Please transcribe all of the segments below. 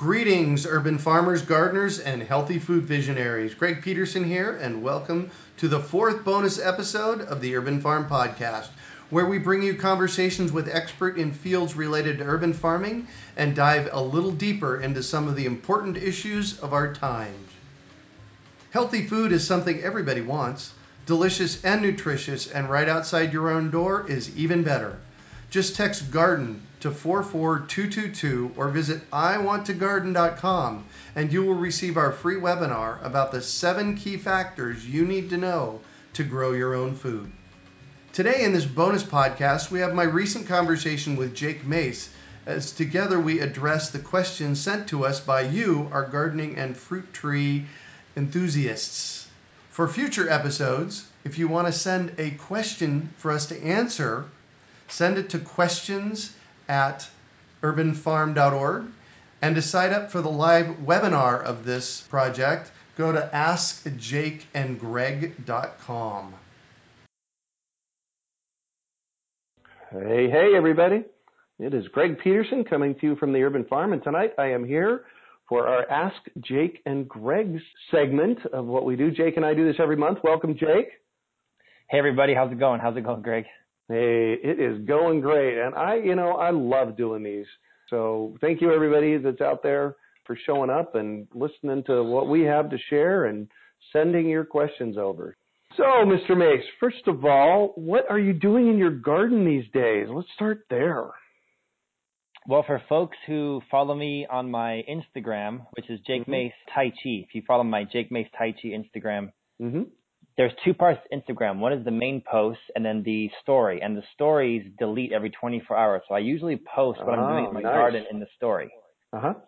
Greetings, urban farmers, gardeners, and healthy food visionaries. Greg Peterson here, and welcome to the fourth bonus episode of the Urban Farm Podcast, where we bring you conversations with experts in fields related to urban farming and dive a little deeper into some of the important issues of our times. Healthy food is something everybody wants. Delicious and nutritious, and right outside your own door is even better. Just text garden to 44222 or visit iwanttogarden.com and you will receive our free webinar about the seven key factors you need to know to grow your own food. Today, in this bonus podcast, we have my recent conversation with Jake Mace as together we address the questions sent to us by you, our gardening and fruit tree enthusiasts. For future episodes, if you want to send a question for us to answer, send it to questions at urbanfarm.org. And to sign up for the live webinar of this project, go to askjakeandgreg.com. Hey, hey, everybody. It is Greg Peterson coming to you from the Urban Farm, and tonight I am here for our Ask Jake and Greg segment of what we do. Jake and I do this every month. Welcome, Jake. Hey, everybody. How's it going? How's it going, Greg? Hey, it is going great. And I, you know, I love doing these. So thank you everybody that's out there for showing up and listening to what we have to share and sending your questions over. So, Mr. Mace, first of all, what are you doing in your garden these days? Let's start there. Well, for folks who follow me on my Instagram, which is Jake mm-hmm. Mace Tai Chi, if you follow my Jake Mace Tai Chi Instagram, mm-hmm there's two parts to Instagram. One is the main post and then the story. And the stories delete every 24 hours. So I usually post what oh, I'm doing in my nice. garden in the story. Uh huh. Yes.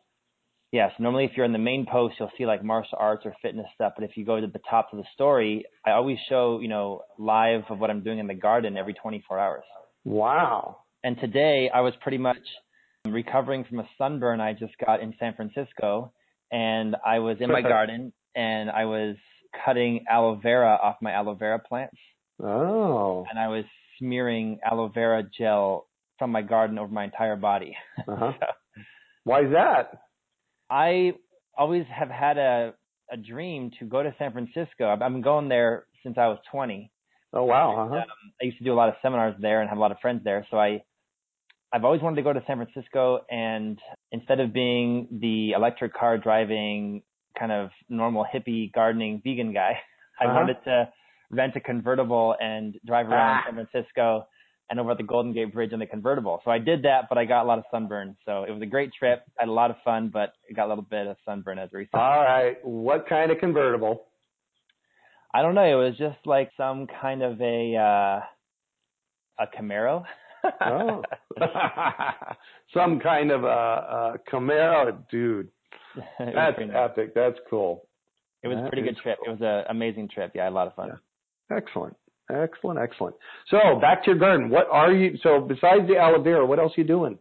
Yeah, so normally, if you're in the main post, you'll see like martial arts or fitness stuff. But if you go to the top of the story, I always show you know live of what I'm doing in the garden every 24 hours. Wow. And today I was pretty much recovering from a sunburn I just got in San Francisco, and I was in my garden and I was cutting aloe vera off my aloe vera plants. Oh. And I was smearing aloe vera gel from my garden over my entire body. Uh-huh. so, Why is that? I always have had a a dream to go to San Francisco. I've, I've been going there since I was 20. Oh wow! Uh-huh. um, I used to do a lot of seminars there and have a lot of friends there. So I, I've always wanted to go to San Francisco, and instead of being the electric car driving kind of normal hippie gardening vegan guy. I uh-huh. wanted to rent a convertible and drive around ah. San Francisco and over the Golden Gate Bridge in the convertible. So I did that, but I got a lot of sunburn. So it was a great trip. I had a lot of fun, but I got a little bit of sunburn as a result. All right. What kind of convertible? I don't know. It was just like some kind of a uh a Camaro. oh. some kind of a, a Camaro, dude. That's epic. That's cool. It was that a pretty good trip. Cool. It was an amazing trip. Yeah, I had a lot of fun. Yeah. Excellent. Excellent. Excellent. So back to your garden. What are you, so besides the aloe vera, what else are you doing?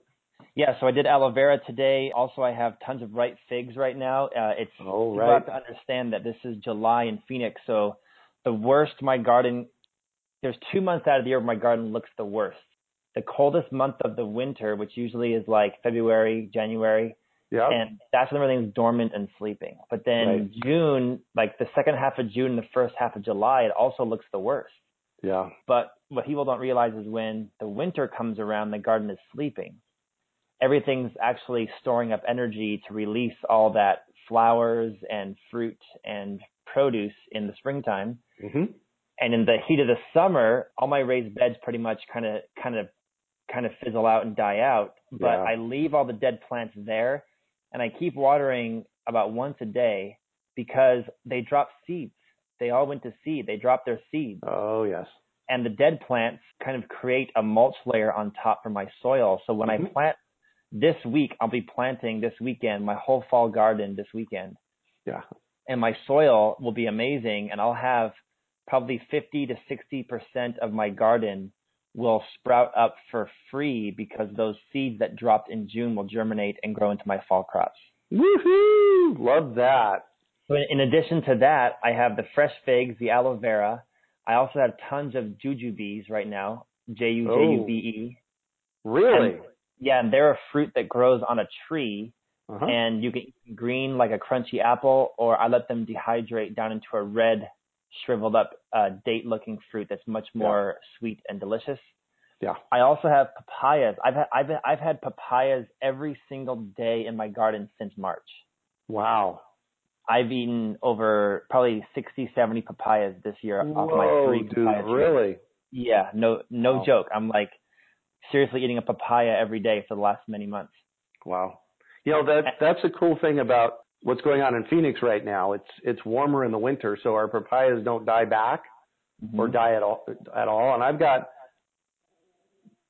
Yeah, so I did aloe vera today. Also, I have tons of ripe figs right now. Uh, it's oh, right. you have to understand that this is July in Phoenix, so the worst my garden. There's two months out of the year where my garden looks the worst. the coldest month of the winter, which usually is like February, January. Yeah. And that's when everything's dormant and sleeping. But then Right. June, like the second half of June the first half of July, it also looks the worst. Yeah. But what people don't realize is when the winter comes around, the garden is sleeping. Everything's actually storing up energy to release all that flowers and fruit and produce in the springtime. hmm And in the heat of the summer, all my raised beds pretty much kind of, kind of, kind of fizzle out and die out. But Yeah. I leave all the dead plants there and I keep watering about once a day because they drop seeds. They all went to seed. They drop their seeds Oh yes. and the dead plants kind of create a mulch layer on top for my soil. So when I Mhm. plant this week, I'll be planting this weekend my whole fall garden this weekend, Yeah. and my soil will be amazing. And I'll have probably 50 to 60 percent of my garden will sprout up for free because those seeds that dropped in June will germinate and grow into my fall crops. Woohoo! Love that. In addition to that, I have the fresh figs, the aloe vera. I also have tons of jujubes right now, J U J U B E. Really? And- Yeah, and they're a fruit that grows on a tree, Uh-huh. and you can eat green like a crunchy apple, or I let them dehydrate down into a red, shriveled up, uh, date-looking fruit that's much more sweet and delicious. Yeah. I also have papayas. I've had, I've I've had papayas every single day in my garden since March. Wow. I've eaten over probably 60, 70 papayas this year off my three dude, papaya trees. really? Yeah, no, no Wow. joke. I'm like seriously eating a papaya every day for the last many months. Wow. You know that that's a cool thing about what's going on in Phoenix right now. It's it's warmer in the winter, so our papayas don't die back or Mhm. die at all at all. And I've got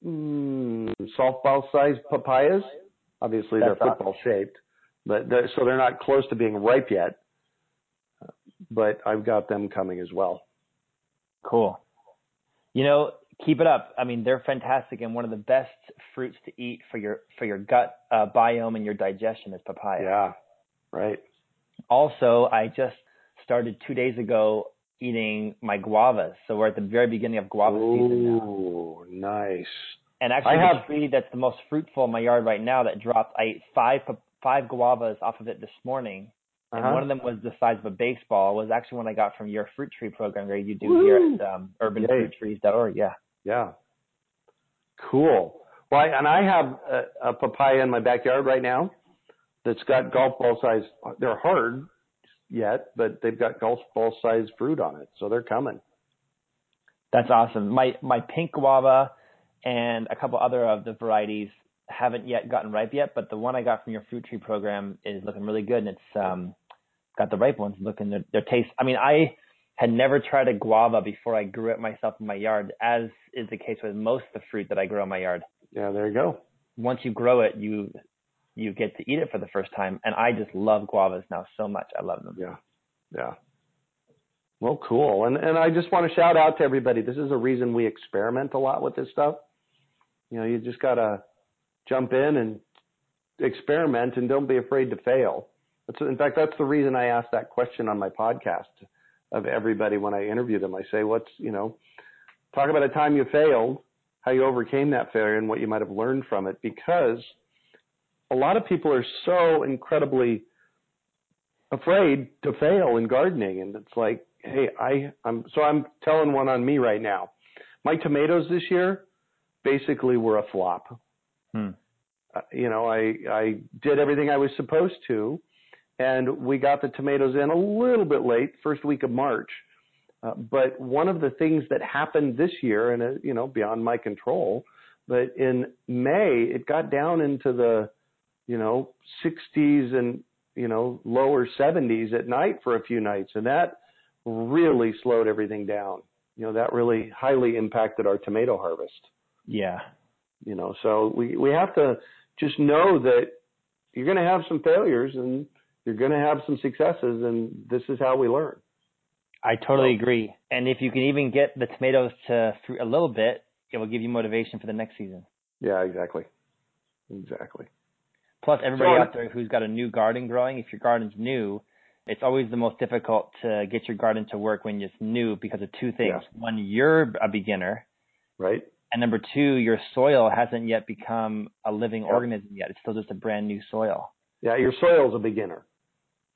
mm, softball sized papayas. Obviously, That's they're football shaped, but they're, so they're not close to being ripe yet. But I've got them coming as well. Cool. You know, keep it up. I mean, they're fantastic, and one of the best fruits to eat for your for your gut uh, biome and your digestion is papaya. Yeah. Right. Also, I just started two days ago eating my guavas, so we're at the very beginning of guava season now. Ooh, nice. And actually, I the have- tree that's the most fruitful in my yard right now that dropped, I ate five five guavas off of it this morning, and Uh-huh. one of them was the size of a baseball. It Was actually one I got from your fruit tree program that you do here Woo! at um, urbanfruittrees.org. Yeah. Yeah. Cool. Well, I, and I have a, a papaya in my backyard right now that's got golf ball size. They're hard yet, but they've got golf ball size fruit on it, so they're coming. That's awesome. My my pink guava and a couple other of the varieties haven't yet gotten ripe yet, but the one I got from your fruit tree program is looking really good, and it's um got the ripe ones looking their, their taste. I mean, I had never tried a guava before I grew it myself in my yard, as is the case with most of the fruit that I grow in my yard. Yeah, there you go. Once you grow it, you you get to eat it for the first time, and I just love guavas now so much. I love them. Yeah. Yeah. Well, cool. And and I just want to shout out to everybody. This is a reason we experiment a lot with this stuff. You know, you just gotta jump in and experiment and don't be afraid to fail. That's, in fact, that's the reason I asked that question on my podcast of everybody when I interview them. I say, what's, you know, talk about a time you failed, how you overcame that failure and what you might have learned from it because a lot of people are so incredibly afraid to fail in gardening and it's like hey i i'm so i'm telling one on me right now. My tomatoes this year basically were a flop. Hmm. uh, you know i i did everything i was supposed to and we got the tomatoes in a little bit late first week of march. Uh, but one of the things that happened this year and uh, you know beyond my control but in may it got down into the you know 60s and you know, lower 70s at night for a few nights. And that really slowed everything down. You know, that really highly impacted our tomato harvest. Yeah. You know, so we, we have to just know that you're going to have some failures and you're going to have some successes. And this is how we learn. I totally agree. And if you can even get the tomatoes to fruit a little bit, it will give you motivation for the next season. Yeah, exactly. Exactly. Plus, everybody out there who's got a new garden growing, if your garden's new, it's always the most difficult to get your garden to work when it's new because of two things. Yeah. One, you're a beginner, Right. And number two, your soil hasn't yet become a living Yep. organism yet. It's still just a brand new soil. Yeah, your soil's a beginner.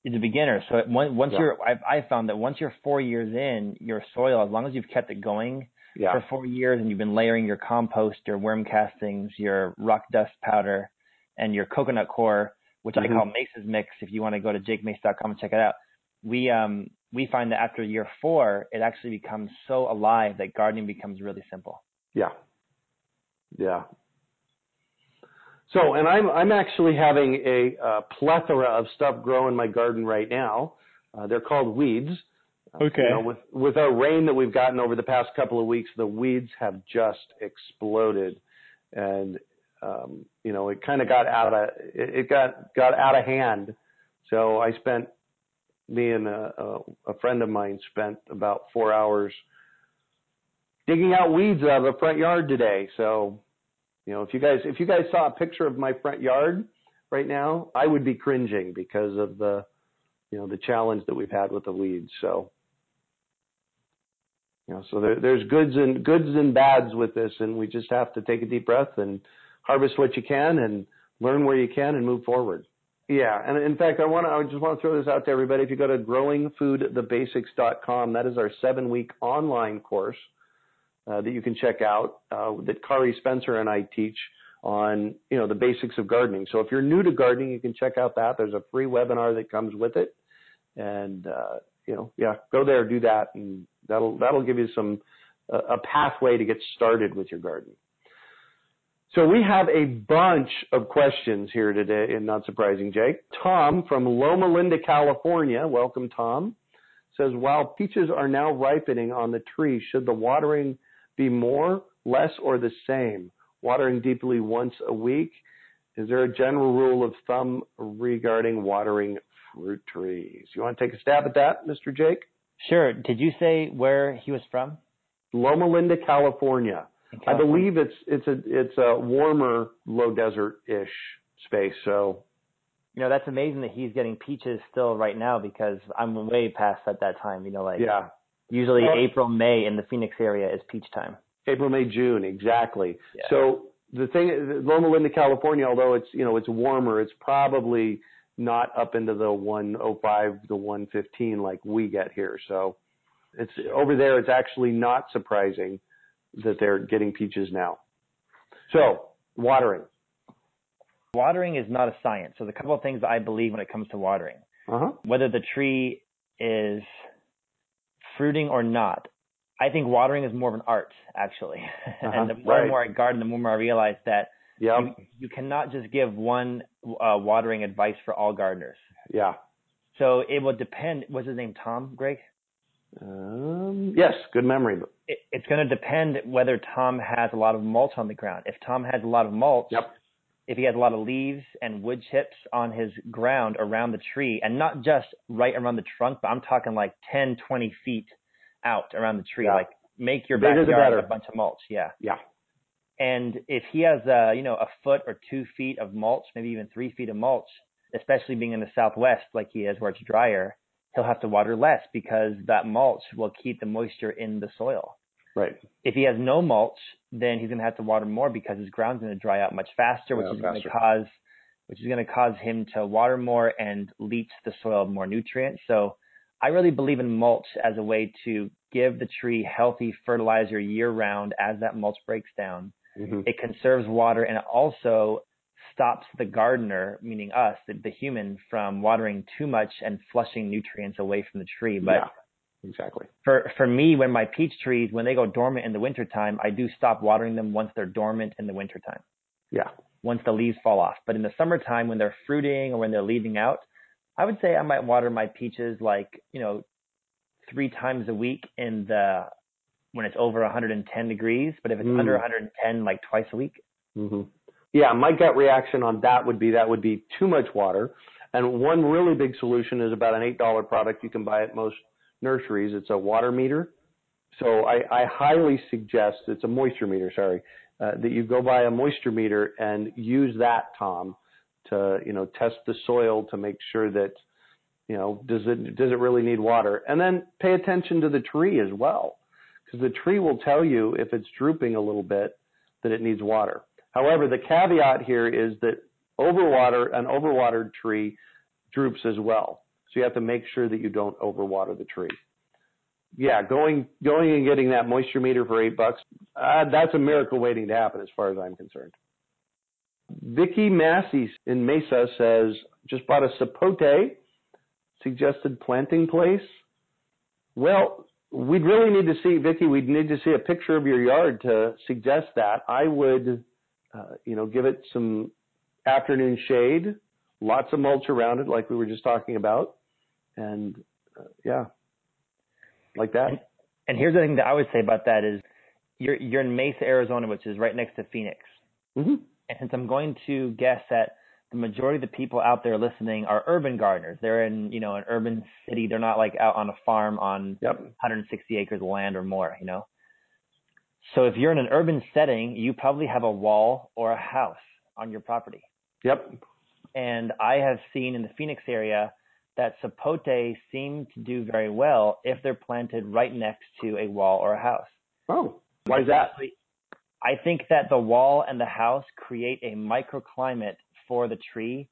It's a beginner. So it- once once Yeah. you're, I've, I found that once you're four years in, your soil, as long as you've kept it going Yeah. for four years and you've been layering your compost, your worm castings, your rock dust powder, and your coconut coir, which Mhm. I call Mace's Mix. If you want to go to jakemace.com and check it out, we um we find that after year four, it actually becomes so alive that gardening becomes really simple. Yeah. Yeah. So, and I'm I'm actually having a uh, plethora of stuff grow in my garden right now. Uh, they're called weeds. Uh, Okay. You know, with with our rain that we've gotten over the past couple of weeks, the weeds have just exploded, and um, you know, it kind of got out of it, got got out of hand. So I spent me and a, a, a friend of mine spent about four hours digging out weeds out of the front yard today. So, you know, if you guys if you guys saw a picture of my front yard right now, I would be cringing because of the you know the challenge that we've had with the weeds. So, you know, so there, there's goods and goods and bads with this, and we just have to take a deep breath and harvest what you can and learn where you can and move forward. Yeah, and in fact, I want to I just want to throw this out to everybody. If you go to growingfoodthebasics.com, that is our seven week online course uh, that you can check out uh, that Kari Spencer and I teach on you know the basics of gardening. So if you're new to gardening, you can check out that. There's a free webinar that comes with it, and uh, you know yeah, go there, do that, and that'll that'll give you some a pathway to get started with your garden. So we have a bunch of questions here today, and not surprising, Jake. Tom from Loma Linda, California, welcome, Tom, says while peaches are now ripening on the tree, should the watering be more, less, or the same? Watering deeply once a week. Is there a general rule of thumb regarding watering fruit trees? You want to take a stab at that, Mr. Jake? Sure. Did you say where he was from? Loma Linda, California. I believe it's it's a it's a warmer, low desert ish space. So You know, that's amazing that he's getting peaches still right now because I'm way past at that time. You know, like yeah, usually Well- April, May in the Phoenix area is peach time. April, May, June, exactly. Yeah. So the thing, Loma Linda, California, although it's you know it's warmer, it's probably not up into the 105 to 115 like we get here. So it's over there. It's actually not surprising that they're getting peaches now. So watering. Watering is not a science. So a couple of things I believe when it comes to watering. Uh huh. Whether the tree is fruiting or not, I think watering is more of an art, actually. and the more right. and more I garden, the more I realize that Yeah. you, you cannot just give one uh, watering advice for all gardeners. Yeah. So it will depend. What's his name? Tom, Greg? Um, yes. Good memory. It, it's going to depend whether Tom has a lot of mulch on the ground. If Tom has a lot of mulch, Yep. if he has a lot of leaves and wood chips on his ground around the tree, and not just right around the trunk, but I'm talking like 10, 20 feet out around the tree. Yeah. Like make your Bigger backyard a bunch of mulch. Yeah. Yeah. And if he has, uh, you know, a foot or two feet of mulch, maybe even three feet of mulch, especially being in the Southwest like he is where it's drier, he'll have to water less because that mulch will keep the moisture in the soil. Right. If he has no mulch, then he's going to have to water more because his ground's going to dry out much faster, which out is going to cause, which is going to cause him to water more and leach the soil more nutrients. So I really believe in mulch as a way to give the tree healthy fertilizer year round as that mulch breaks down. hmm It conserves water and it also stops the gardener, meaning us, the, the human, from watering too much and flushing nutrients away from the tree. But yeah. Exactly. for for me, when my peach trees, when they go dormant in the wintertime, I do stop watering them once they're dormant in the wintertime, Yeah. once the leaves fall off. But in the summertime, when they're fruiting or when they're leaving out, I would say I might water my peaches like you know three times a week in the when it's over 110 degrees. But if it's Mm. under 110, like twice a week. hmm Yeah, my gut reaction on that would be that would be too much water. And one really big solution is about an eight dollar product you can buy at most nurseries. It's a water meter. So I, I highly suggest it's a moisture meter. Sorry, uh, that you go buy a moisture meter and use that, Tom, to you know test the soil to make sure that you know does it does it really need water, and then pay attention to the tree as well, because the tree will tell you if it's drooping a little bit that it needs water. However, the caveat here is that overwater, an overwatered tree droops as well. So you have to make sure that you don't overwater the tree. Yeah, going going and getting that moisture meter for eight bucks, uh, that's a miracle waiting to happen as far as I'm concerned. Vicky Massey in Mesa says, just bought a sapote, suggested planting place. Well, we'd really need to see, Vicky, we'd need to see a picture of your yard to suggest that. I would, uh, you know, give it some afternoon shade, lots of mulch around it, like we were just talking about. And uh, yeah, like that. And, and, here's the thing that I would say about that is you're, you're in Mesa, Arizona, which is right next to Phoenix. Mm-hmm. And since I'm going to guess that the majority of the people out there listening are urban gardeners. They're in, you know, an urban city. They're not like out on a farm on yep. 160 acres of land or more, you know. So if you're in an urban setting, you probably have a wall or a house on your property. Yep. And I have seen in the Phoenix area that sapote seem to do very well if they're planted right next to a wall or a house. Oh, why is that? I think that the wall and the house create a microclimate for the tree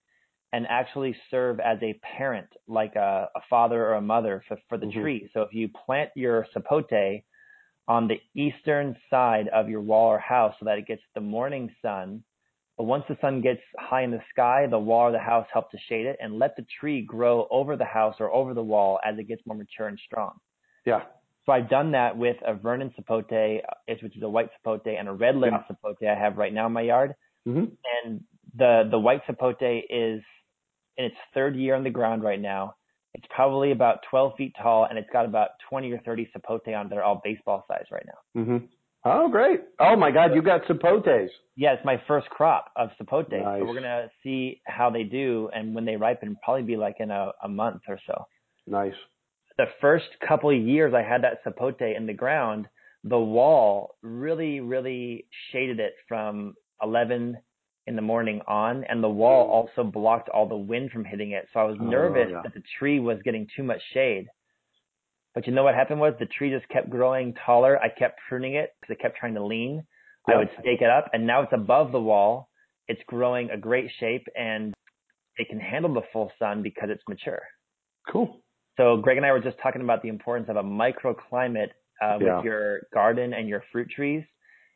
and actually serve as a parent, like a, a father or a mother for, for the mm-hmm. tree. So if you plant your sapote on the eastern side of your wall or house so that it gets the morning sun, but once the sun gets high in the sky, the wall or the house help to shade it and let the tree grow over the house or over the wall as it gets more mature and strong. Yeah. So I've done that with a Vernon sapote, which is a white sapote, and a red limb yeah. sapote I have right now in my yard. Mm-hmm. And the the white sapote is in its third year on the ground right now. It's probably about 12 feet tall, and it's got about 20 or 30 sapote on. They're all baseball size right now. Mm-hmm. Oh, great! Oh my God, you got sapotes. Yeah, it's my first crop of sapote. Nice. So we're gonna see how they do, and when they ripen, probably be like in a, a month or so. Nice. The first couple of years I had that sapote in the ground, the wall really, really shaded it from 11 in the morning on, and the wall also blocked all the wind from hitting it. So I was oh, nervous oh, yeah. that the tree was getting too much shade. But you know what happened was the tree just kept growing taller. I kept pruning it because it kept trying to lean. Yeah. I would stake it up, and now it's above the wall. It's growing a great shape, and it can handle the full sun because it's mature. Cool. So Greg and I were just talking about the importance of a microclimate uh, yeah. with your garden and your fruit trees.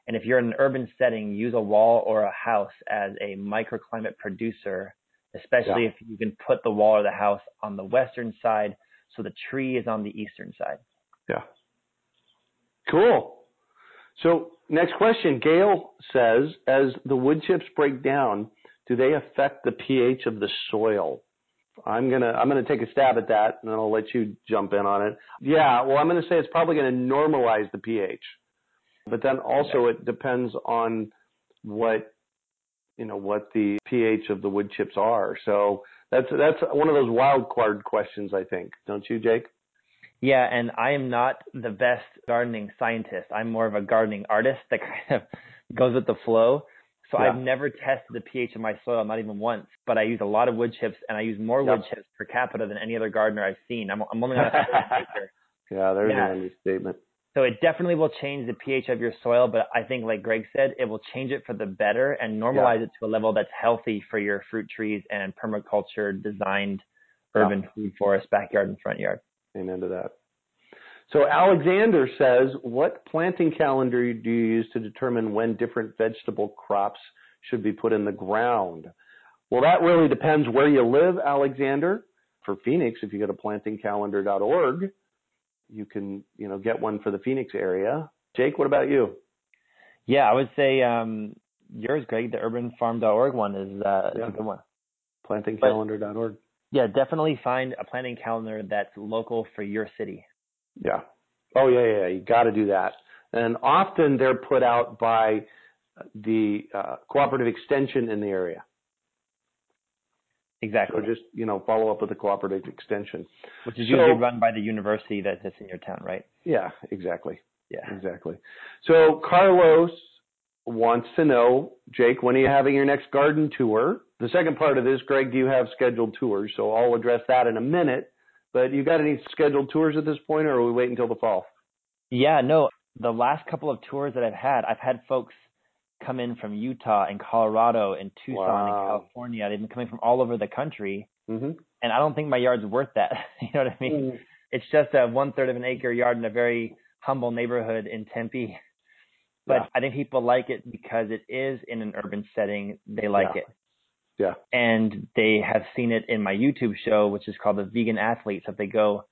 And if you're in an urban setting, use a wall or a house as a microclimate producer, especially yeah. if you can put the wall or the house on the western side so the tree is on the eastern side. Yeah. Cool. So next question, Gail says, as the wood chips break down, do they affect the pH of the soil? I'm gonna I'm gonna take a stab at that, and then I'll let you jump in on it. Yeah, well, I'm gonna say it's probably gonna normalize the pH. But then also it depends on what you know what the pH of the wood chips are. So that's that's one of those wild card questions, I think, don't you, Jake? Yeah, and I am not the best gardening scientist. I'm more of a gardening artist that kind of goes with the flow. So yeah. I've never tested the pH of my soil, not even once. But I use a lot of wood chips, and I use more yep. wood chips per capita than any other gardener I've seen. I'm, I'm only on a. Yeah, there's yeah. an understatement. So it definitely will change the pH of your soil, but I think, like Greg said, it will change it for the better and normalize yeah. it to a level that's healthy for your fruit trees and permaculture designed urban yeah. food forest, backyard and front yard. Amen to that. So Alexander says, what planting calendar do you use to determine when different vegetable crops should be put in the ground? Well, that really depends where you live, Alexander. For Phoenix, if you go to plantingcalendar.org, you can you know get one for the Phoenix area. Jake, what about you? Yeah, I would say um, yours, Greg. The urbanfarm.org one is, uh, yeah. is a good one. Plantingcalendar.org. Yeah, definitely find a planting calendar that's local for your city. Yeah. Oh yeah, yeah. You got to do that. And often they're put out by the uh, cooperative extension in the area. Exactly. So just, you know, follow up with the cooperative extension. Which is so, usually run by the university that's in your town, right? Yeah, exactly. Yeah. Exactly. So Carlos wants to know, Jake, when are you having your next garden tour? The second part of this, Greg, do you have scheduled tours? So I'll address that in a minute. But you got any scheduled tours at this point, or are we waiting until the fall? Yeah, no. The last couple of tours that I've had, I've had folks come in from Utah and Colorado and Tucson Wow. and California. They've been coming from all over the country, Mm-hmm. and I don't think my yard's worth that. you know what I mean? It's just a one third of an acre yard in a very humble neighborhood in Tempe. But Yeah. I think people like it because it is in an urban setting. They like Yeah. it. Yeah. And they have seen it in my YouTube show, which is called The Vegan Athlete. So if they go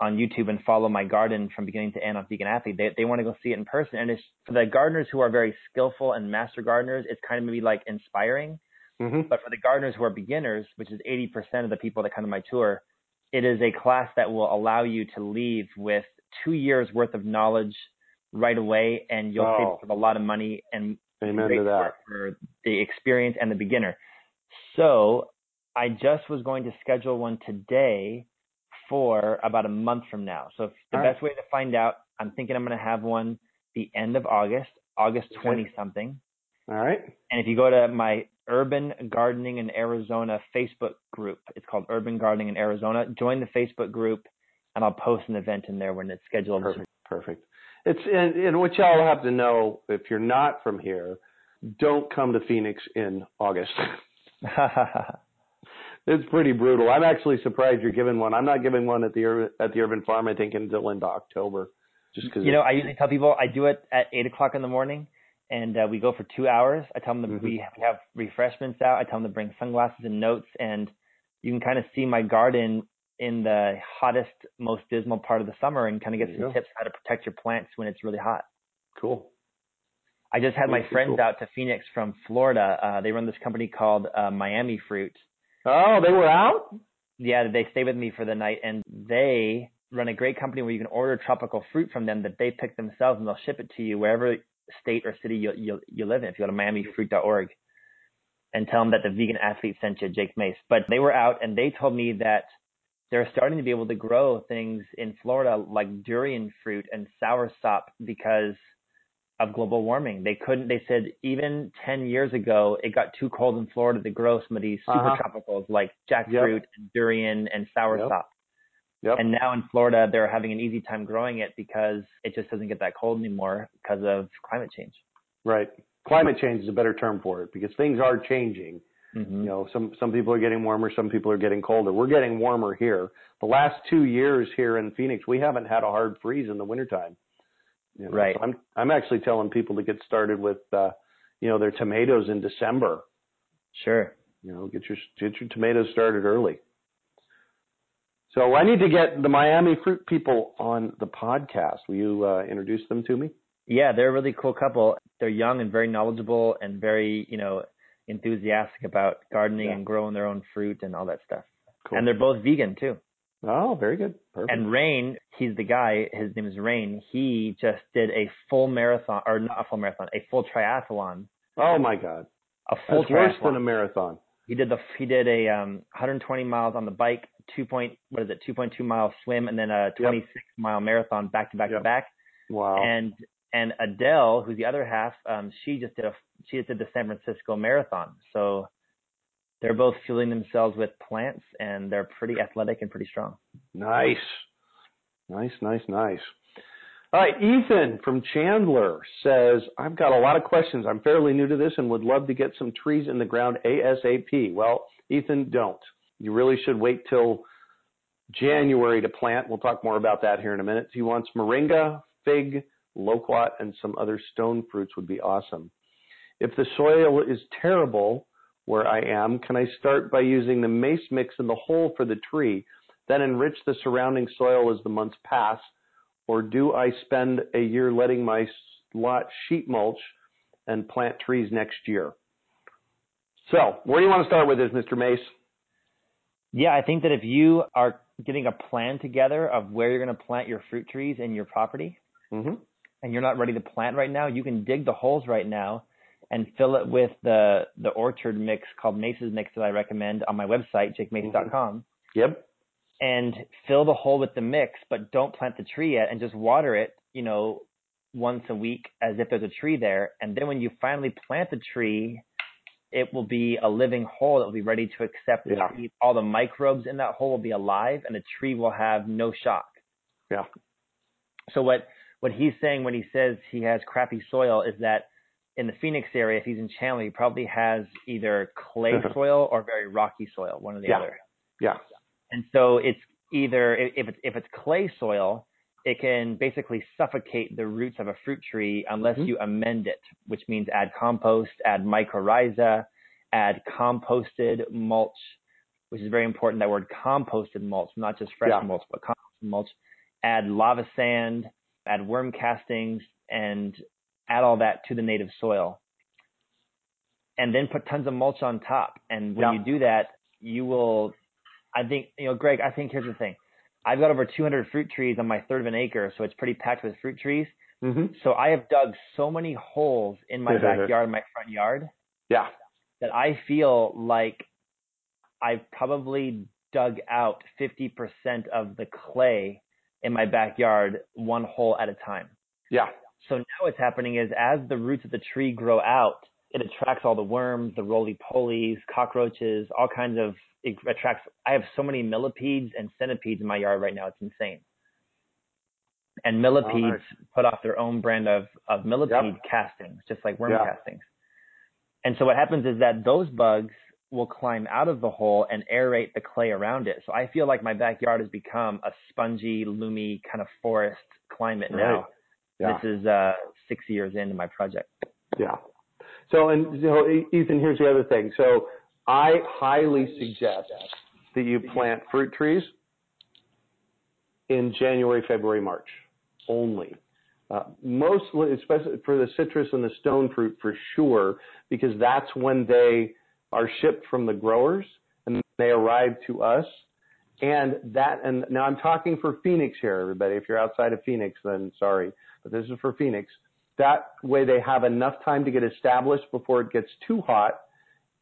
on YouTube and follow my garden from beginning to end on Vegan Athlete, they, they want to go see it in person. And it's for the gardeners who are very skillful and master gardeners, it's kind of maybe like inspiring. Mm-hmm. But for the gardeners who are beginners, which is 80% of the people that come to my tour, it is a class that will allow you to leave with two years worth of knowledge right away, and you'll Oh. save a lot of money and Amen great to that. for the experience and the beginner. So I just was going to schedule one today for about a month from now. So if the All right. best way to find out, I'm thinking I'm going to have one the end of August, August 20 something. All right. And if you go to my Urban Gardening in Arizona Facebook group, it's called Urban Gardening in Arizona. Join the Facebook group, and I'll post an event in there when it's scheduled. Perfect. Perfect. It's and, and what y'all have to know if you're not from here, don't come to Phoenix in August. it's pretty brutal. I'm actually surprised you're giving one. I'm not giving one at the at the Urban Farm. I think until into October, just because you know, I usually tell people I do it at eight o'clock in the morning, and uh, we go for two hours. I tell them that Mhm. we have refreshments out. I tell them to bring sunglasses and notes, and you can kind of see my garden in the hottest, most dismal part of the summer, and kind of get some go. tips how to protect your plants when it's really hot. cool. I just had my friends cool. out to Phoenix from Florida. Uh, they run this company called uh, Miami Fruit. Oh, they were out. Yeah, they stay with me for the night, and they run a great company where you can order tropical fruit from them that they pick themselves, and they'll ship it to you wherever state or city you you, you live in. If you go to MiamiFruit.org and tell them that the vegan athlete sent you, Jake Mace. But they were out, and they told me that they're starting to be able to grow things in Florida like durian fruit and soursop because of global warming. They couldn't. They said even 10 years ago, it got too cold in Florida to grow some of these super Uh-huh. tropicals like jackfruit and durian and soursop. Yep. And now in Florida, they're having an easy time growing it because it just doesn't get that cold anymore because of climate change. Right. Climate change is a better term for it because things are changing. hmm You know, some some people are getting warmer, some people are getting colder. We're getting warmer here. The last two years here in Phoenix, we haven't had a hard freeze in the wintertime. You know, Right. So I'm I'm actually telling people to get started with uh, you know, their tomatoes in December. Sure. You know, get your get your tomatoes started early. So I need to get the Miami fruit people on the podcast. Will you uh, introduce them to me? Yeah, they're a really cool couple. They're young and very knowledgeable and very, you know, enthusiastic about gardening Yeah. and growing their own fruit and all that stuff. Cool. And they're both vegan too. Oh, very good. Perfect. And Rain, he's the guy. His name is Rain. He just did a full marathon, or not a full marathon, a full triathlon. oh my God, A full that's worse than a marathon. He did the he did a um 120 miles on the bike, two point what is it, 2.2 mile swim, and then a 26 mile marathon back to back to back. Wow. And and Adele, who's the other half, um, she just did a she just did the San Francisco marathon. So they're both fueling themselves with plants, and they're pretty athletic and pretty strong. Nice. Nice, nice, nice. All right, Ethan from Chandler says, I've got a lot of questions. I'm fairly new to this and would love to get some trees in the ground ASAP. Well, Ethan, don't. You really should wait till January to plant. We'll talk more about that here in a minute. He wants moringa, fig, loquat, and some other stone fruits would be awesome. If the soil is terrible where I am, can I start by using the mace mix in the hole for the tree, then enrich the surrounding soil as the months pass? Or do I spend a year letting my lot sheet mulch and plant trees next year? So, where do you want to start with this, Mr. Mace? Yeah, I think that if you are getting a plan together of where you're going to plant your fruit trees in your property, Mm-hmm. and you're not ready to plant right now, you can dig the holes right now and fill it with the the orchard mix called Mace's Mix that I recommend on my website, jakemace.com. Mm-hmm. Yep. and fill the hole with the mix, but don't plant the tree yet and just water it, you know, once a week as if there's a tree there. And then when you finally plant the tree, it will be a living hole that will be ready to accept the Yeah. tree. All the microbes in that hole will be alive and the tree will have no shock. Yeah. So what what he's saying when he says he has crappy soil is that in the Phoenix area, if he's in Chandler, he probably has either clay soil or very rocky soil, one or the yeah. other. Yeah. And so it's either if it's if it's clay soil, it can basically suffocate the roots of a fruit tree unless mm-hmm. you amend it, which means add compost, add mycorrhiza, add composted mulch, which is very important. That word composted mulch, not just fresh yeah. mulch, but composted mulch. Add lava sand, add worm castings, and add all that to the native soil. And then put tons of mulch on top. And when yeah. you do that, you will, I think, you know, Greg, I think here's the thing. I've got over 200 fruit trees on my third of an acre, so it's pretty packed with fruit trees. Mm-hmm. So I have dug so many holes in my backyard, my front yard. Yeah. That I feel like I've probably dug out 50% of the clay in my backyard one hole at a time. Yeah. So now what's happening is as the roots of the tree grow out, it attracts all the worms, the roly polies, cockroaches, all kinds of it attracts. I have so many millipedes and centipedes in my yard right now. It's insane. And millipedes oh, nice. put off their own brand of of millipede yep. castings, just like worm yeah. castings. And so what happens is that those bugs will climb out of the hole and aerate the clay around it. So I feel like my backyard has become a spongy, loamy kind of forest climate right. now. Yeah. This is uh, six years into my project. Yeah. So, and you know, Ethan, here's the other thing. So, I highly suggest that you plant fruit trees in January, February, March only. Uh, mostly, especially for the citrus and the stone fruit for sure, because that's when they are shipped from the growers and they arrive to us. And that, and now I'm talking for Phoenix here, everybody. If you're outside of Phoenix, then sorry, but this is for Phoenix. That way they have enough time to get established before it gets too hot.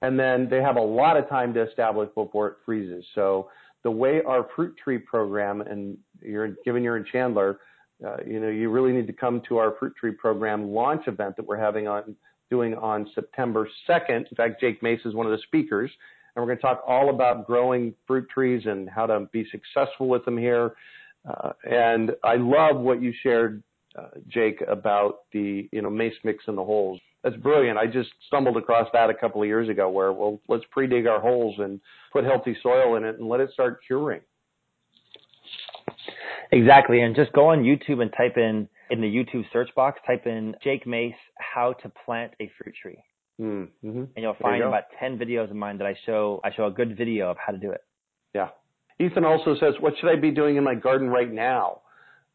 And then they have a lot of time to establish before it freezes. So the way our fruit tree program, and you're given you're in Chandler, uh, you know, you really need to come to our fruit tree program launch event that we're having on doing on September 2nd. In fact, Jake Mace is one of the speakers, and we're going to talk all about growing fruit trees and how to be successful with them here. Uh, and I love what you shared, uh, Jake, about the you know mace mix in the holes. That's brilliant. I just stumbled across that a couple of years ago, where well, let's pre-dig our holes and put healthy soil in it and let it start curing. Exactly, and just go on YouTube and type in in the YouTube search box, type in Jake Mace how to plant a fruit tree, mm-hmm. and you'll find you about ten videos of mine that I show. I show a good video of how to do it. Yeah. Ethan also says, "What should I be doing in my garden right now?"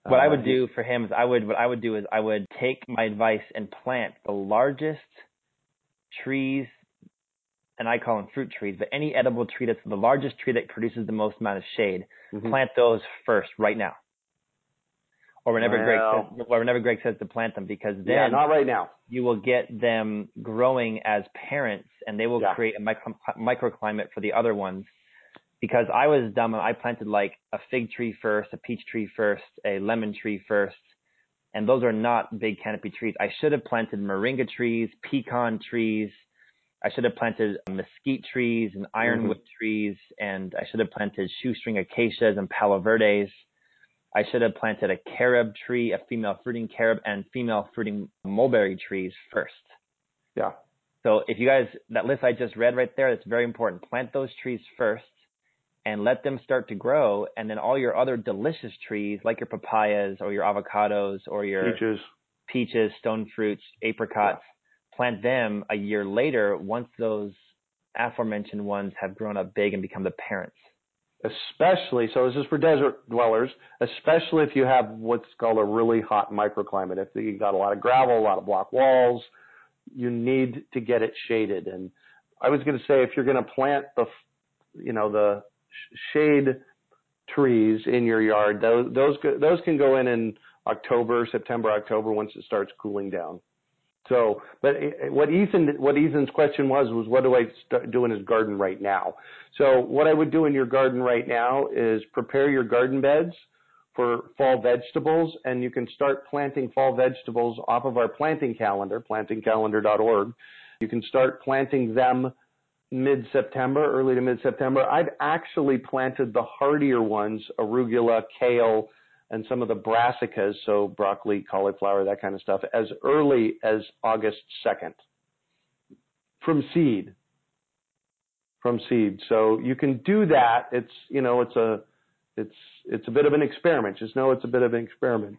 What uh, I would do for him is I would what I would do is I would take my advice and plant the largest trees, and I call them fruit trees, but any edible tree that's the largest tree that produces the most amount of shade, mm-hmm. plant those first right now or whenever well, Greg says, whenever Greg says to plant them, because then yeah, not right now. You will get them growing as parents, and they will yeah. create a micro, microclimate for the other ones. Because I was dumb, and I planted like a fig tree first, a peach tree first, a lemon tree first, and those are not big canopy trees. I should have planted moringa trees, pecan trees. I should have planted mesquite trees and ironwood mm. trees, and I should have planted shoestring acacias and palo verdes I should have planted a carob tree, a female fruiting carob, and female fruiting mulberry trees first. Yeah. So if you guys, that list I just read right there, that's very important. Plant those trees first and let them start to grow. And then all your other delicious trees, like your papayas or your avocados or your peaches, peaches stone fruits, apricots, yeah. plant them a year later once those aforementioned ones have grown up big and become the parents especially so this is for desert dwellers, especially if you have what's called a really hot microclimate. If you've got a lot of gravel, a lot of block walls, you need to get it shaded. And I was going to say if you're going to plant the, you know, the shade trees in your yard, those those those can go in in October, September, October once it starts cooling down. So, but what Ethan, what Ethan's question was, was what do I start, do in his garden right now? So what I would do in your garden right now is prepare your garden beds for fall vegetables, and you can start planting fall vegetables off of our planting calendar, plantingcalendar.org. You can start planting them mid-September, early to mid-September. I've actually planted the hardier ones, arugula, kale, and some of the brassicas, so broccoli, cauliflower, that kind of stuff, as early as August 2nd from seed. From seed. So you can do that. It's, you know, it's a, it's, it's a bit of an experiment. Just know it's a bit of an experiment.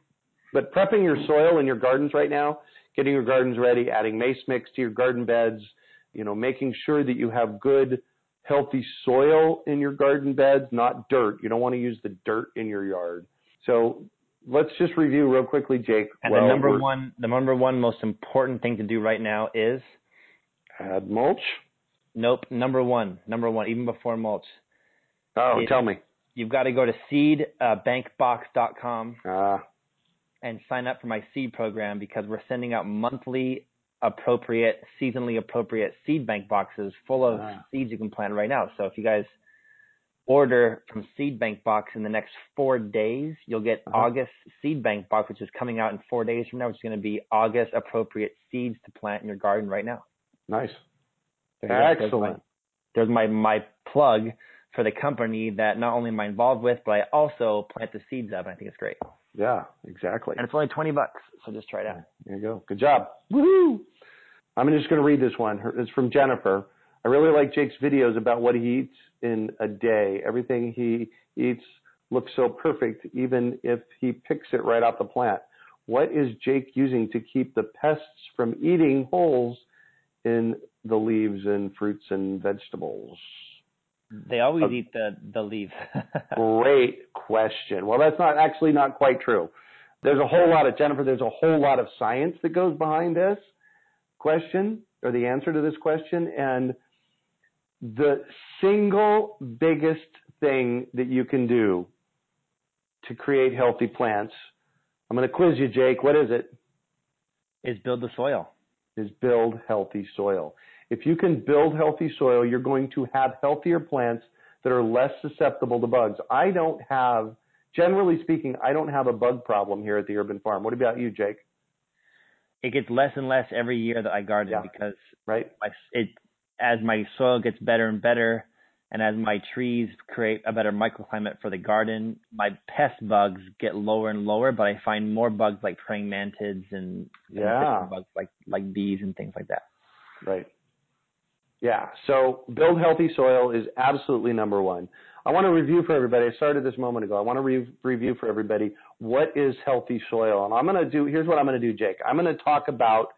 But prepping your soil in your gardens right now, getting your gardens ready, adding mace mix to your garden beds, you know, making sure that you have good, healthy soil in your garden beds, not dirt. You don't want to use the dirt in your yard. So let's just review real quickly, Jake. And the number one, the number one most important thing to do right now is add mulch. Nope. Number one, number one, even before mulch. Oh, it, tell me. You've got to go to seedbankbox.com. Uh, and sign up for my seed program because we're sending out monthly appropriate, seasonally appropriate seed bank boxes full of ah. seeds you can plant right now. So if you guys order from Seed Bank Box in the next four days, you'll get uh-huh. August Seed Bank Box, which is coming out in four days from now, which is going to be August appropriate seeds to plant in your garden right now. Nice. Excellent. There's my, there's my, my plug for the company that not only am I involved with, but I also plant the seeds of, and I think it's great. Yeah, exactly. And it's only 20 bucks, so just try it out. There you go. Good job. Woohoo! I'm just going to read this one. It's from Jennifer. I really like Jake's videos about what he eats in a day. Everything he eats looks so perfect, even if he picks it right off the plant. What is Jake using to keep the pests from eating holes in the leaves and fruits and vegetables? They always eat the the leaves. great question. Well, that's not actually not quite true. There's a whole lot of Jennifer. There's a whole lot of science that goes behind this question or the answer to this question, and the single biggest thing that you can do to create healthy plants. I'm going to quiz you, Jake. What is it? Is build the soil. Is build healthy soil. If you can build healthy soil, you're going to have healthier plants that are less susceptible to bugs. I don't have, generally speaking, I don't have a bug problem here at the urban farm. What about you, Jake? It gets less and less every year that I garden yeah. because right. My, it as my soil gets better and better, and as my trees create a better microclimate for the garden, my pest bugs get lower and lower, but I find more bugs like praying mantids and, yeah. and bugs like like bees and things like that. Right. Yeah. So build healthy soil is absolutely number one. I want to review for everybody. I started this moment ago. I want to re- review for everybody what is healthy soil. And I'm going to do, here's what I'm going to do, Jake. I'm going to talk about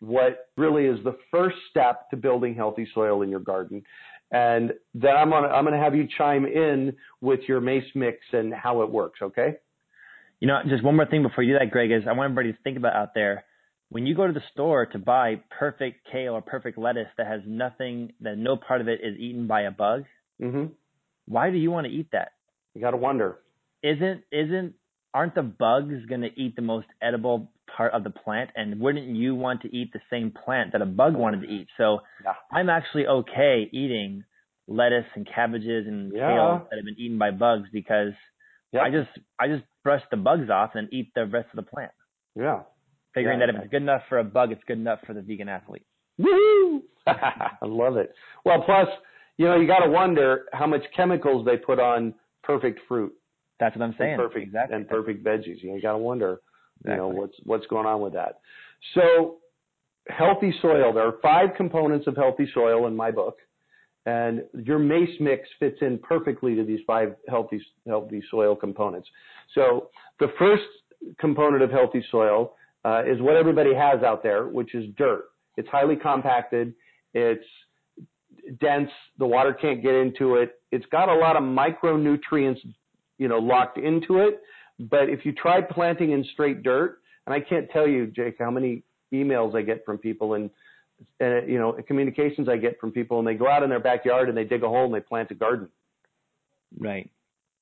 what really is the first step to building healthy soil in your garden. And then I'm going to, I'm to have you chime in with your mace mix and how it works. Okay. You know, just one more thing before you do that, Greg, is I want everybody to think about out there when you go to the store to buy perfect kale or perfect lettuce that has nothing, that no part of it is eaten by a bug, mm-hmm. why do you want to eat that? You got to wonder. Isn't isn't aren't the bugs going to eat the most edible part of the plant? And wouldn't you want to eat the same plant that a bug wanted to eat? So yeah. I'm actually okay eating lettuce and cabbages and yeah. kale that have been eaten by bugs because yep. I just I just brush the bugs off and eat the rest of the plant. Yeah figuring yeah, that if it's good enough for a bug, it's good enough for the vegan athlete. Woo! I love it. Well, plus, you know, you got to wonder how much chemicals they put on perfect fruit. That's what I'm saying. And perfect exactly. and perfect veggies. You, got to wonder, exactly. you know, what's what's going on with that. So, healthy soil. There are five components of healthy soil in my book, and your mace mix fits in perfectly to these five healthy healthy soil components. So, the first component of healthy soil uh, is what everybody has out there, which is dirt. It's highly compacted. It's dense. The water can't get into it. It's got a lot of micronutrients, you know, locked into it. But if you try planting in straight dirt, and I can't tell you, Jake, how many emails I get from people and, and you know, communications I get from people, and they go out in their backyard and they dig a hole and they plant a garden. Right.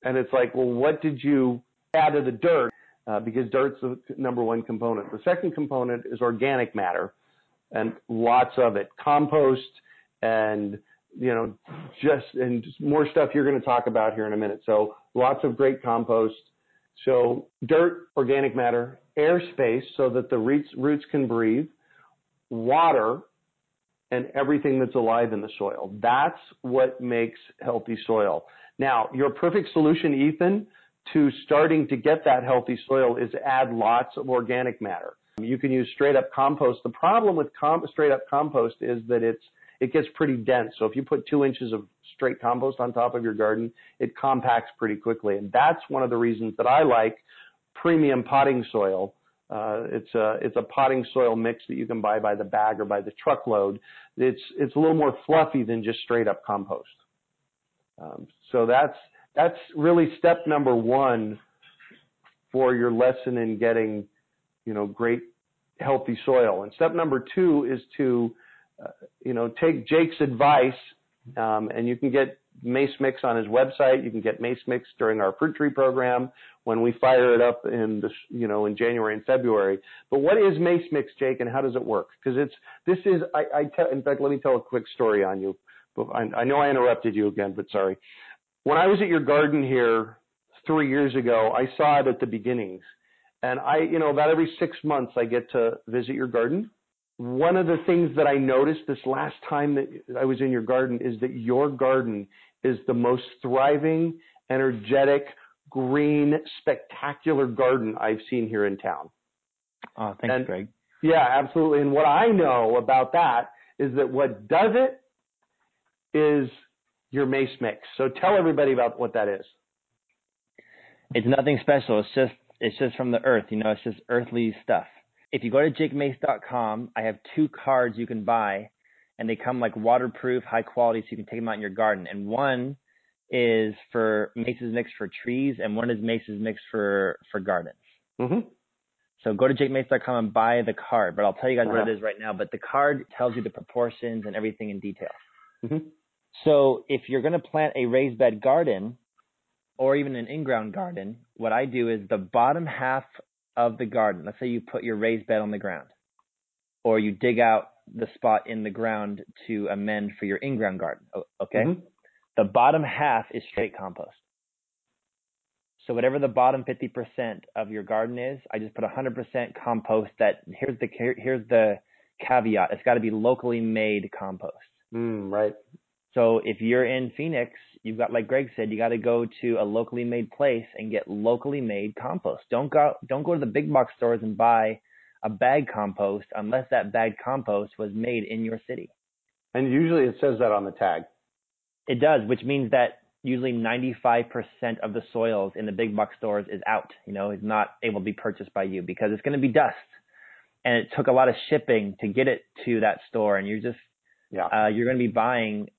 And it's like, well, what did you add to the dirt? uh, because dirt's the number one component. The second component is organic matter, and lots of it. Compost and you know just and just more stuff you're going to talk about here in a minute. So lots of great compost. So dirt, organic matter, airspace so that the roots roots can breathe, water, and everything that's alive in the soil. That's what makes healthy soil. Now, your perfect solution, Ethan, to starting to get that healthy soil is add lots of organic matter. You can use straight up compost. The problem with com- straight up compost is that it's it gets pretty dense. So if you put two inches of straight compost on top of your garden, it compacts pretty quickly. And that's one of the reasons that I like premium potting soil. Uh, it's a it's a potting soil mix that you can buy by the bag or by the truckload. It's it's a little more fluffy than just straight up compost. Um, so that's that's really step number one for your lesson in getting, you know, great healthy soil. And step number two is to, you know, take Jake's advice, um, and you can get Mace Mix on his website. You can get Mace Mix during our fruit tree program when we fire it up in the, you know, in January and February. But what is Mace Mix, Jake, and how does it work? Because it's this is I, I tell. In fact, let me tell a quick story on you. I, I know I interrupted you again, but sorry. When I was at your garden here three years ago, I saw it at the beginnings. And I, you know, about every six months I get to visit your garden. One of the things that I noticed this last time that I was in your garden is that your garden is the most thriving, energetic, green, spectacular garden I've seen here in town. Ah, oh, thanks, and, Greg. Yeah, absolutely. And what I know about that is that what does it is your mace mix. So tell everybody about what that is. It's nothing special. It's just it's just from the earth. You know, it's just earthly stuff. If you go to jakemace.com, I have two cards you can buy, and they come like waterproof, high quality, so you can take them out in your garden. And one is for Mace's Mix for trees, and one is Mace's Mix for for gardens. Mm-hmm. So go to jakemace.com and buy the card. But I'll tell you guys uh-huh. what it is right now. But the card tells you the proportions and everything in detail. Mm-hmm. So if you're going to plant a raised bed garden or even an in-ground garden, what I do is the bottom half of the garden, let's say you put your raised bed on the ground or you dig out the spot in the ground to amend for your in-ground garden, okay? Mm-hmm. The bottom half is straight compost. So whatever the bottom 50% of your garden is, I just put 100% compost that here's the here's the caveat. It's got to be locally made compost. Mm, right. So if you're in Phoenix, you've got like Greg said, you got to go to a locally made place and get locally made compost. Don't go don't go to the big box stores and buy a bag compost unless that bag compost was made in your city. And usually it says that on the tag. It does, which means that usually 95% of the soils in the big box stores is out, you know, is not able to be purchased by you because it's going to be dust. And it took a lot of shipping to get it to that store and you're just yeah. Uh, you're going to be buying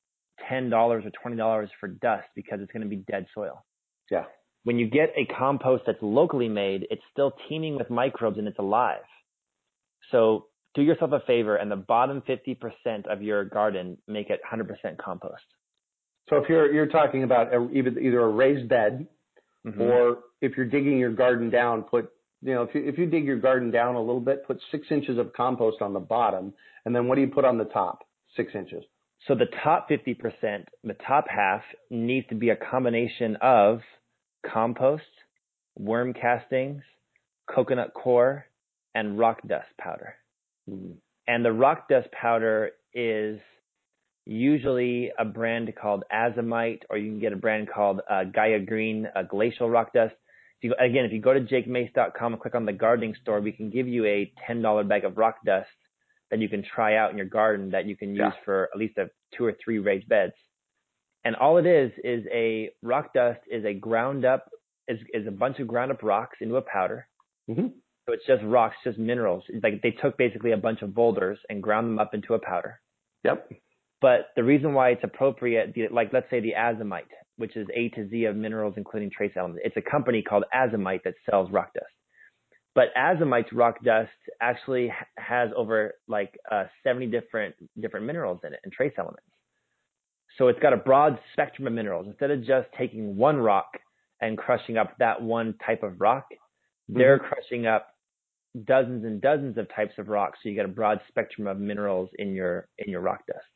ten dollars or twenty dollars for dust because it's going to be dead soil. Yeah. When you get a compost that's locally made, it's still teeming with microbes and it's alive. So do yourself a favor and the bottom 50% of your garden, make it 100% compost. So if you're you're talking about a, either either a raised bed, mm-hmm. or if you're digging your garden down, put you know if you if you dig your garden down a little bit, put six inches of compost on the bottom, and then what do you put on the top? Six inches. So the top 50%, the top half needs to be a combination of compost, worm castings, coconut coir, and rock dust powder. Mm. And the rock dust powder is usually a brand called Azomite, or you can get a brand called uh, Gaia Green uh, Glacial Rock Dust. If you, again, if you go to jakemace.com and click on the gardening store, we can give you a $10 bag of rock dust that you can try out in your garden that you can use yeah. for at least a two or three raised beds. And all it is is a rock dust is a ground up is is a bunch of ground up rocks into a powder. Mm-hmm. So it's just rocks, just minerals. It's like they took basically a bunch of boulders and ground them up into a powder. Yep. But the reason why it's appropriate, like let's say the azomite, which is A to Z of minerals including trace elements, it's a company called Azomite that sells rock dust. But Azomite's rock dust actually has over like uh, 70 different different minerals in it and trace elements. So it's got a broad spectrum of minerals. Instead of just taking one rock and crushing up that one type of rock, mm-hmm. they're crushing up dozens and dozens of types of rocks. So you get a broad spectrum of minerals in your in your rock dust.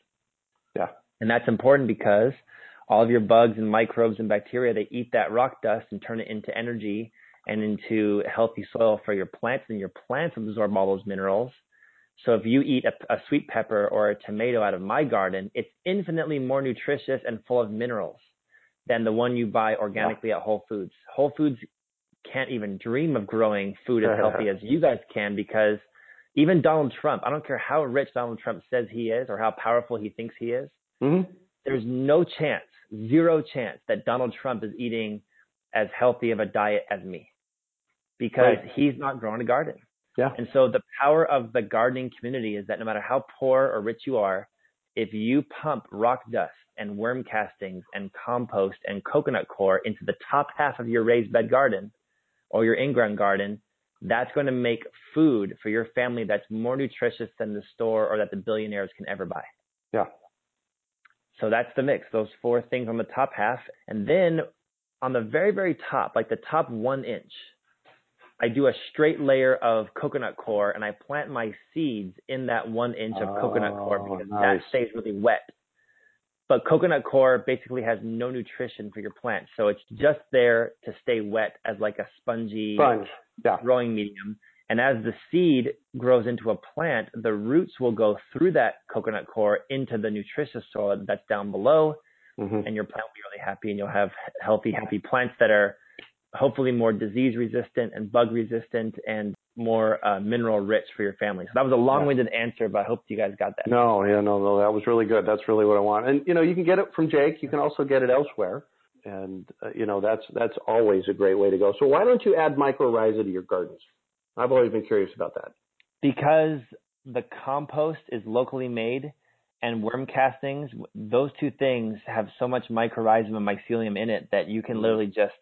Yeah. And that's important because all of your bugs and microbes and bacteria, they eat that rock dust and turn it into energy and into healthy soil for your plants, and your plants absorb all those minerals. So if you eat a, a, sweet pepper or a tomato out of my garden, it's infinitely more nutritious and full of minerals than the one you buy organically yeah. at Whole Foods. Whole Foods can't even dream of growing food as healthy as you guys can because even Donald Trump, I don't care how rich Donald Trump says he is or how powerful he thinks he is, mm-hmm. there's no chance, zero chance that Donald Trump is eating as healthy of a diet as me because right. he's not growing a garden. Yeah. And so the power of the gardening community is that no matter how poor or rich you are, if you pump rock dust and worm castings and compost and coconut coir into the top half of your raised bed garden or your in-ground garden, that's going to make food for your family that's more nutritious than the store or that the billionaires can ever buy. Yeah. So that's the mix, those four things on the top half. And then on the very, very top, like the top one inch, I do a straight layer of coconut coir and I plant my seeds in that one inch of oh, coconut coir oh, because nice. that stays really wet. But coconut coir basically has no nutrition for your plant. So it's just there to stay wet as like a spongy Sponge. Yeah. growing medium. And as the seed grows into a plant, the roots will go through that coconut coir into the nutritious soil that's down below. Mm-hmm. And your plant will be really happy and you'll have healthy, happy plants that are hopefully more disease resistant and bug resistant and more uh, mineral rich for your family. So that was a long winded yeah. answer, but I hope you guys got that. No, yeah, no, no, that was really good. That's really what I want. And you know, you can get it from Jake. You can also get it elsewhere. And uh, you know, that's that's always a great way to go. So why don't you add mycorrhiza to your gardens? I've always been curious about that. Because the compost is locally made and worm castings, those two things have so much mycorrhizal and mycelium in it that you can mm-hmm. literally just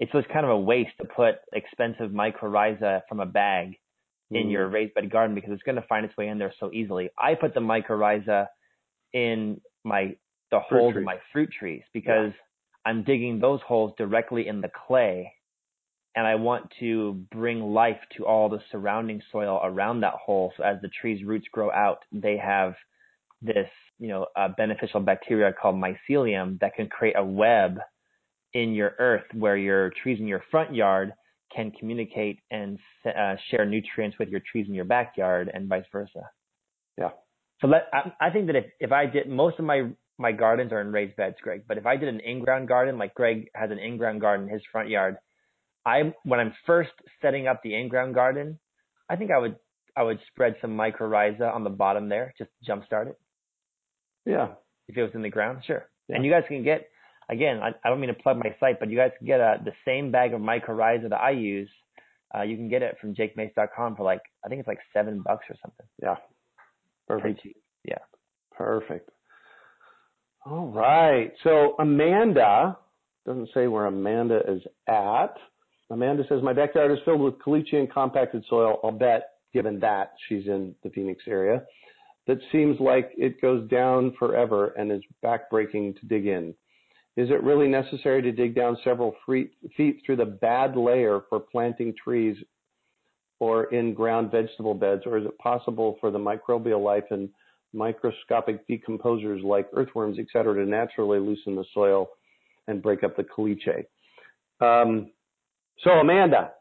it's just kind of a waste to put expensive mycorrhiza from a bag in mm. your raised bed garden because it's going to find its way in there so easily. I put the mycorrhiza in my the fruit holes trees. in my fruit trees because yeah. I'm digging those holes directly in the clay and I want to bring life to all the surrounding soil around that hole. So as the tree's roots grow out, they have this, you know, uh, beneficial bacteria called mycelium that can create a web in your earth where your trees in your front yard can communicate and uh, share nutrients with your trees in your backyard and vice versa. Yeah. So let, I, I think that if, if I did most of my my gardens are in raised beds, Greg. But if I did an in-ground garden, like Greg has an in-ground garden in his front yard, I when I'm first setting up the in-ground garden, I think I would I would spread some mycorrhiza on the bottom there, just jumpstart it. Yeah. If it was in the ground, sure. Yeah. And you guys can get again, I, I, don't mean to plug my site, but you guys can get a, the same bag of mycorrhiza that I use. Uh, you can get it from jakemace.com for like, I think it's like seven bucks or something. Yeah. Perfect. Yeah. Perfect. All right. So Amanda doesn't say where Amanda is at. Amanda says, My backyard is filled with caliche and compacted soil. I'll bet, given that she's in the Phoenix area, that seems like it goes down forever and is backbreaking to dig in. Is it really necessary to dig down several feet through the bad layer for planting trees or in ground vegetable beds, or is it possible for the microbial life and microscopic decomposers like earthworms, et cetera, to naturally loosen the soil and break up the caliche? Um, so, Amanda,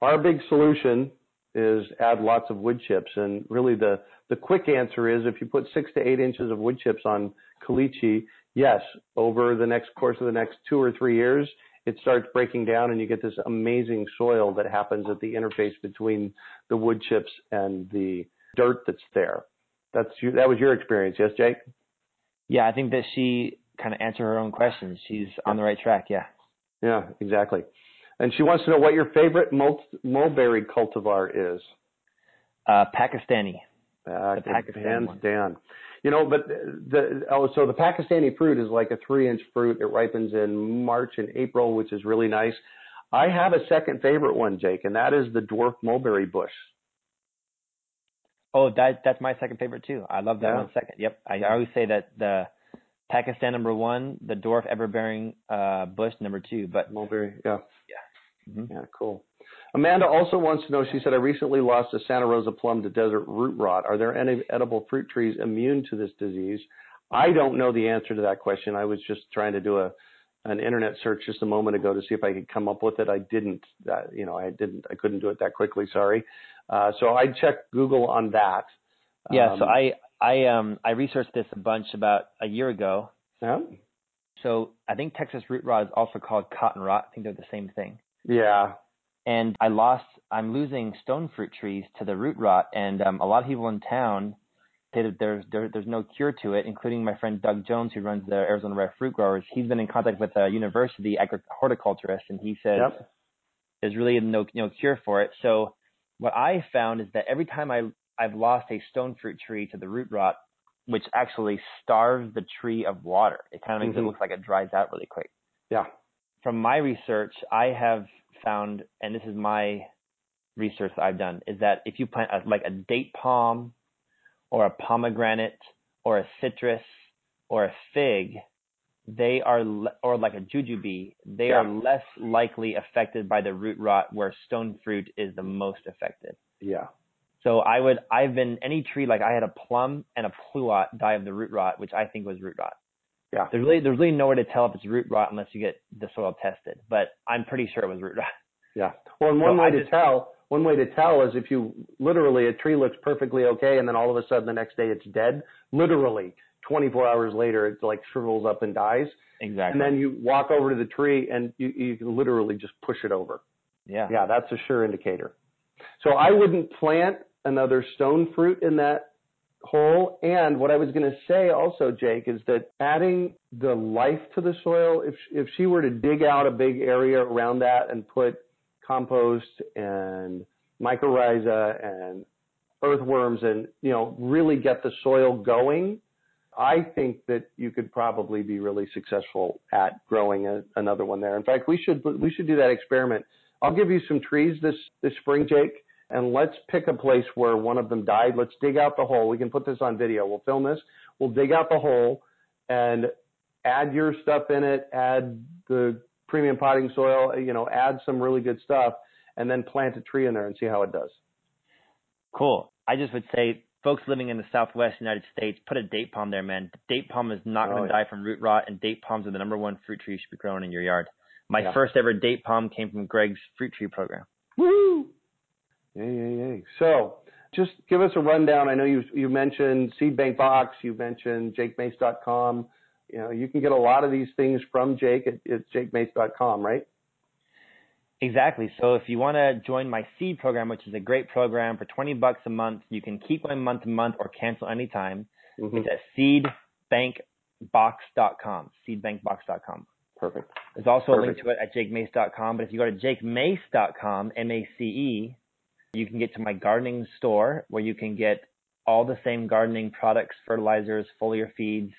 our big solution is add lots of wood chips. And really the, the quick answer is if you put six to eight inches of wood chips on caliche, yes, over the next course of the next two or three years, it starts breaking down and you get this amazing soil that happens at the interface between the wood chips and the dirt that's there. That's you, that was your experience, yes, Jake? Yeah, I think that she kind of answered her own questions. She's on the right track, yeah. Yeah, exactly. And she wants to know what your favorite mulberry cultivar is. Uh, Pakistani. Uh, Pakistan down. You know, but the oh, so the Pakistani fruit is like a three-inch fruit. It ripens in March and April, which is really nice. I have a second favorite one, Jake, and that is the dwarf mulberry bush. Oh, that that's my second favorite too. I love that yeah. one second. Yep, I always say that the Pakistan number one, the dwarf everbearing uh, bush number two, but mulberry, yeah, yeah, mm-hmm. yeah, cool. Amanda also wants to know, she said, I recently lost a Santa Rosa plum to desert root rot. Are there any edible fruit trees immune to this disease? I don't know the answer to that question. I was just trying to do a an internet search just a moment ago to see if I could come up with it. I didn't, uh, you know, I didn't, I couldn't do it that quickly. Sorry. Uh, so I checked Google on that. Yeah. Um, so I, I, um, I researched this a bunch about a year ago. Yeah. So I think Texas root rot is also called cotton rot. I think they're the same thing. Yeah. And I lost. I'm losing stone fruit trees to the root rot, and um, a lot of people in town say that there's there, there's no cure to it, including my friend Doug Jones, who runs the Arizona Rare Fruit Growers. He's been in contact with a university agri- horticulturist, and he says Yep. there's really no no cure for it. So what I found is that every time I I've lost a stone fruit tree to the root rot, which actually starves the tree of water. It kind of makes Mhm. it look like it dries out really quick. Yeah. From my research, I have found, and this is my research that I've done, is that if you plant a, like a date palm or a pomegranate or a citrus or a fig, they are, le- or like a jujube, they Yeah. are less likely affected by the root rot where stone fruit is the most affected. Yeah. So I would, I've been any tree like I had a plum and a pluot die of the root rot, which I think was root rot. Yeah. There's really, there's really nowhere to tell if it's root rot unless you get the soil tested, but I'm pretty sure it was root rot. Yeah. Well, and one So way I to just- tell, one way to tell is if you literally a tree looks perfectly okay, and then all of a sudden the next day it's dead. Literally, 24 hours later, it like shrivels up and dies. Exactly. And then you walk over to the tree and you you can literally just push it over. yeah. Yeah, that's a sure indicator. So I wouldn't plant another stone fruit in that hole. And what I was going to say also, Jake, is that adding the life to the soil, if if she were to dig out a big area around that and put compost and mycorrhiza and earthworms and you know really get the soil going, I think that you could probably be really successful at growing a, another one there. In fact, we should we should do that experiment. I'll give you some trees this this spring, Jake, and let's pick a place where one of them died. Let's dig out the hole. We can put this on video. We'll film this. We'll dig out the hole and add your stuff in it. Add the premium potting soil. You know, add some really good stuff, and then plant a tree in there and see how it does. Cool. I just would say, folks living in the Southwest United States, put a date palm there, man. Date palm is not going Oh, to yeah. die from root rot, and date palms are the number one fruit tree you should be growing in your yard. My Yeah. first ever date palm came from Greg's fruit tree program. Woo! Yay, yay, just give us a rundown. I know you you mentioned Seed Bank Box, you mentioned jakemace.com. You know, you can get a lot of these things from Jake at, at jakemace.com, right? Exactly. So if you want to join my seed program, which is a great program for 20 bucks a month, you can keep going month to month or cancel anytime. Mhm. It's at seedbankbox.com, seedbankbox.com. Perfect. There's also a link to it at jakemace.com. But if you go to jakemace.com, M-A-C-E, you can get to my gardening store where you can get all the same gardening products, fertilizers, foliar feeds,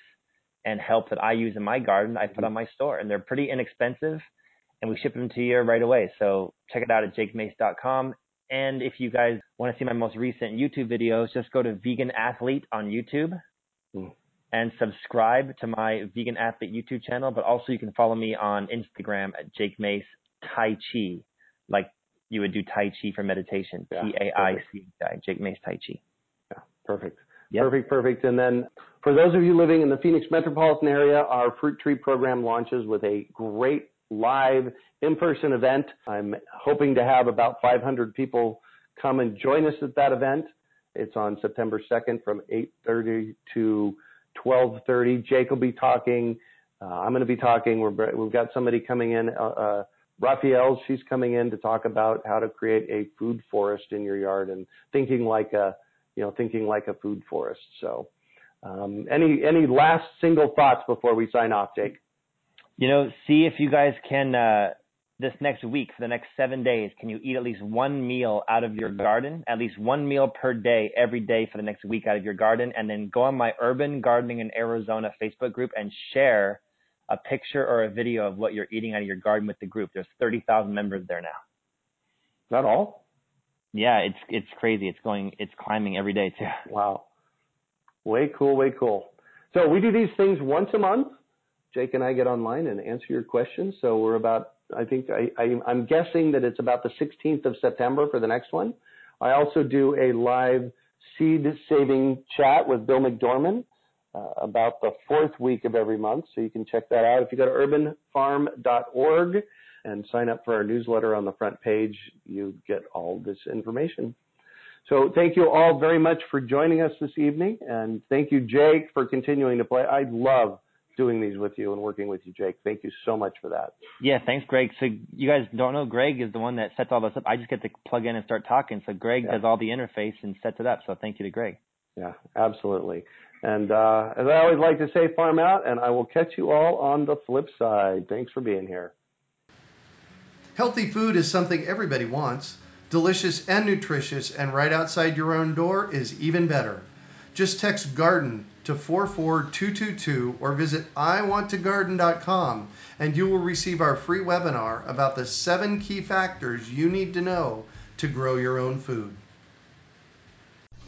and help that I use in my garden. I put on my store, and they're pretty inexpensive, and we ship them to you right away. So check it out at jakemace.com. And if you guys want to see my most recent YouTube videos, just go to Vegan Athlete on YouTube Mm. and subscribe to my Vegan Athlete YouTube channel. But also you can follow me on Instagram at Jake Mace Tai Chi, like you would do Tai Chi for meditation. Yeah, T A I C I, Jake Mace Tai Chi. Yeah, perfect. Yep. Perfect, perfect. And then for those of you living in the Phoenix metropolitan area, our fruit tree program launches with a great live in-person event. I'm hoping to have about 500 people come and join us at that event. It's on September 2nd from 8:30 to 12:30. Jake will be talking. Uh, I'm going to be talking. We're, we've got somebody coming in. Uh, uh, Raphael, she's coming in to talk about how to create a food forest in your yard and thinking like a, you know, thinking like a food forest. So, um, any any last single thoughts before we sign off, Jake? You know, see if you guys can uh, this next week for the next seven days. Can you eat at least one meal out of your garden? At least one meal per day, every day for the next week out of your garden, and then go on my Urban Gardening in Arizona Facebook group and share a picture or a video of what you're eating out of your garden with the group. There's 30,000 members there now. Is that all? Yeah, it's it's crazy. It's going, it's climbing every day too. Wow. Way cool, way cool. So we do these things once a month. Jake and I get online and answer your questions. So we're about, I think, I, I, I'm guessing that it's about the 16th of September for the next one. I also do a live seed saving chat with Bill McDorman uh, about the fourth week of every month. So you can check that out. If you go to urbanfarm.org and sign up for our newsletter on the front page, you get all this information. So thank you all very much for joining us this evening, and thank you, Jake, for continuing to play. I love doing these with you and working with you, Jake. Thank you so much for that. Yeah, thanks, Greg. So you guys don't know, Greg is the one that sets all this up. I just get to plug in and start talking. So Greg yeah. does all the interface and sets it up. So thank you to Greg. Yeah, absolutely. And uh, as I always like to say, farm out, and I will catch you all on the flip side. Thanks for being here. Healthy food is something everybody wants. Delicious and nutritious, and right outside your own door is even better. Just text garden to 44222 or visit iwanttogarden.com and you will receive our free webinar about the seven key factors you need to know to grow your own food.